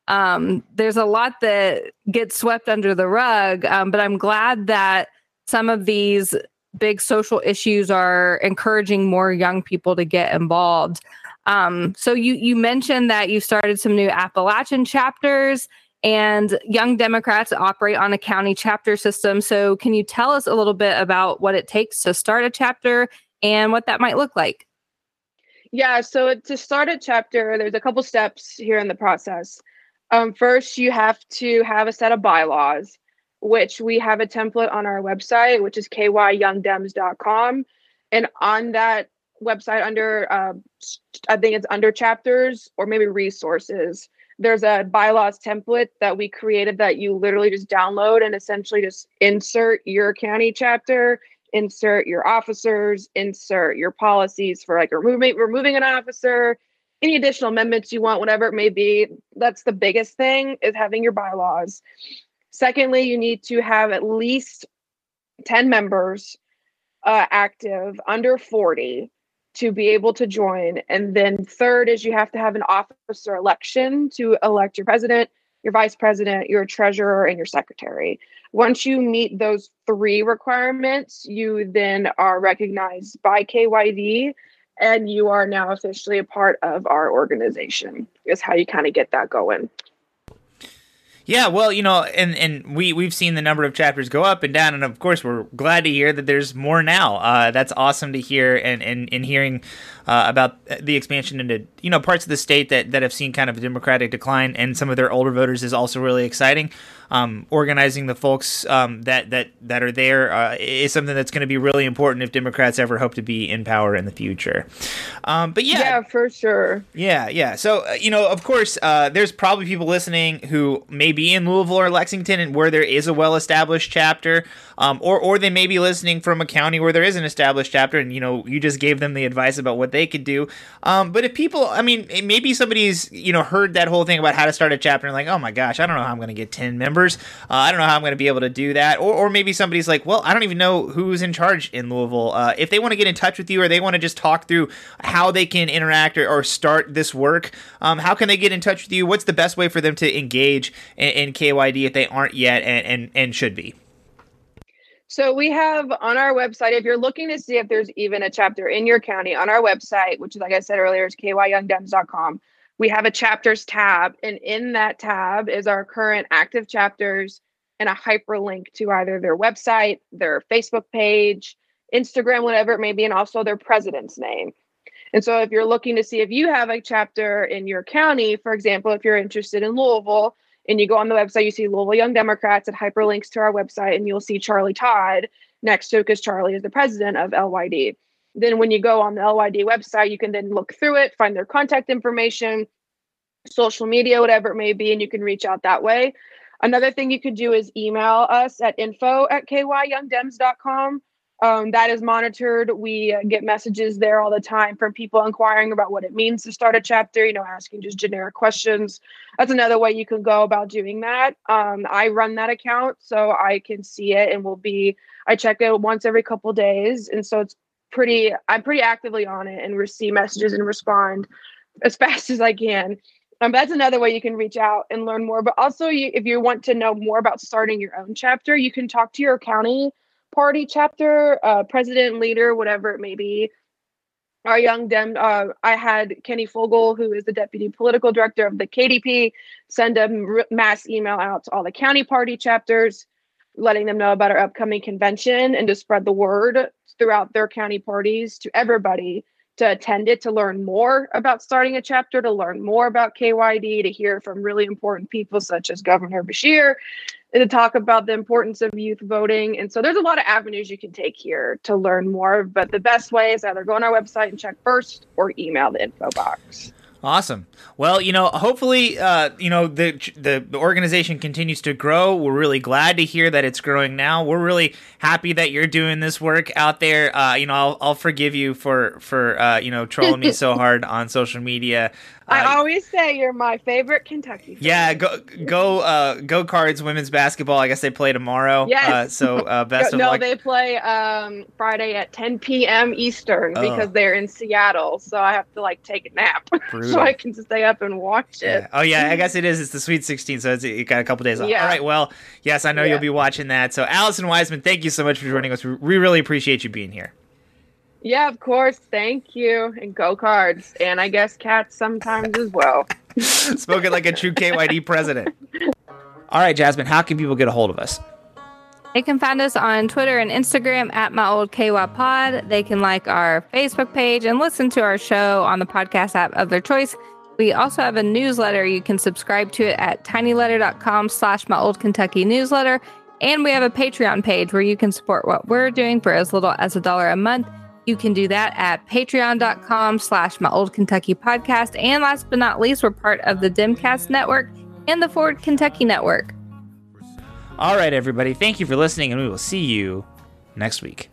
um, there's a lot that gets swept under the rug um, but i'm glad that some of these big social issues are encouraging more young people to get involved um, so you you mentioned that you started some new appalachian chapters and Young Democrats operate on a county chapter system. So, can you tell us a little bit about what it takes to start a chapter and what that might look like? Yeah, so to start a chapter, there's a couple steps here in the process. Um, first, you have to have a set of bylaws, which we have a template on our website, which is kyyoungdems.com. And on that website under, uh, I think it's under chapters or maybe resources. There's a bylaws template that we created that you literally just download and essentially just insert your county chapter, insert your officers, insert your policies for like removing removing an officer, any additional amendments you want, whatever it may be. That's the biggest thing is having your bylaws. Secondly, you need to have at least 10 members uh, active under 40 to be able to join. And then third is you have to have an officer election to elect your president, your vice president, your treasurer, and your secretary. Once you meet those three requirements, you then are recognized by KYD and you are now officially a part of our organization, is how you kind of get that going. Yeah, well, you know, and and we we've seen the number of chapters go up and down, and of course, we're glad to hear that there's more now. Uh, that's awesome to hear, and and, and hearing uh, about the expansion into you know parts of the state that that have seen kind of a democratic decline, and some of their older voters is also really exciting um, organizing the folks um, that that that are there uh, is something that's going to be really important if Democrats ever hope to be in power in the future. Um, but yeah, yeah, for sure. Yeah, yeah. So uh, you know, of course, uh, there's probably people listening who may be in Louisville or Lexington, and where there is a well-established chapter, um, or or they may be listening from a county where there is an established chapter, and you know, you just gave them the advice about what they could do. Um, but if people, I mean, maybe somebody's you know heard that whole thing about how to start a chapter and like, oh my gosh, I don't know how I'm going to get ten members. Uh, I don't know how I'm going to be able to do that. Or, or maybe somebody's like, well, I don't even know who's in charge in Louisville. Uh, if they want to get in touch with you or they want to just talk through how they can interact or, or start this work, um, how can they get in touch with you? What's the best way for them to engage in, in KYD if they aren't yet and, and, and should be? So we have on our website, if you're looking to see if there's even a chapter in your county, on our website, which like I said earlier is kyyoungdems.com, we have a chapters tab, and in that tab is our current active chapters and a hyperlink to either their website, their Facebook page, Instagram, whatever it may be, and also their president's name. And so if you're looking to see if you have a chapter in your county, for example, if you're interested in Louisville and you go on the website, you see Louisville Young Democrats, it hyperlinks to our website, and you'll see Charlie Todd next to because Charlie is the president of LYD. Then when you go on the LYD website, you can then look through it, find their contact information, social media, whatever it may be, and you can reach out that way. Another thing you could do is email us at info at kyyoungdems.com. Um, that is monitored. We get messages there all the time from people inquiring about what it means to start a chapter, you know, asking just generic questions. That's another way you can go about doing that. Um, I run that account so I can see it and will be, I check it once every couple days. And so it's pretty i'm pretty actively on it and receive messages and respond as fast as i can um, that's another way you can reach out and learn more but also you, if you want to know more about starting your own chapter you can talk to your county party chapter uh, president leader whatever it may be. Our young dem uh, i had kenny fogel who is the deputy political director of the kdp send a mass email out to all the county party chapters letting them know about our upcoming convention and to spread the word throughout their county parties to everybody to attend it to learn more about starting a chapter, to learn more about KYD, to hear from really important people such as Governor and to talk about the importance of youth voting. And so there's a lot of avenues you can take here to learn more. But the best way is either go on our website and check first or email the info box. Awesome. Well, you know, hopefully, uh, you know, the, the, the organization continues to grow. We're really glad to hear that it's growing now. We're really happy that you're doing this work out there. Uh, you know, I'll, I'll forgive you for for uh, you know trolling me so hard on social media. I uh, always say you're my favorite Kentucky. Fan. Yeah, go go uh, go Cards women's basketball. I guess they play tomorrow. Yes. Uh, so uh, best no, of no, luck. they play um, Friday at 10 p.m. Eastern oh. because they're in Seattle. So I have to like take a nap so I can stay up and watch it. Yeah. Oh yeah, I guess it is. It's the Sweet 16, so it's you got a couple days off. Yeah. All right. Well, yes, I know yeah. you'll be watching that. So Allison Wiseman, thank you so much for joining us. We really appreciate you being here. Yeah, of course. Thank you. And go cards. And I guess cats sometimes as well. Spoken like a true KYD president. All right, Jazmin, how can people get a hold of us? They can find us on Twitter and Instagram at my old KY pod. They can like our Facebook page and listen to our show on the podcast app of their choice. We also have a newsletter. You can subscribe to it at tinyletter.com slash my old Kentucky newsletter. And we have a Patreon page where you can support what we're doing for as little as a dollar a month. You can do that at patreon.com slash my old Kentucky podcast. And last but not least, we're part of the Demcast Network and the Forward Kentucky Network. All right, everybody. Thank you for listening, and we will see you next week.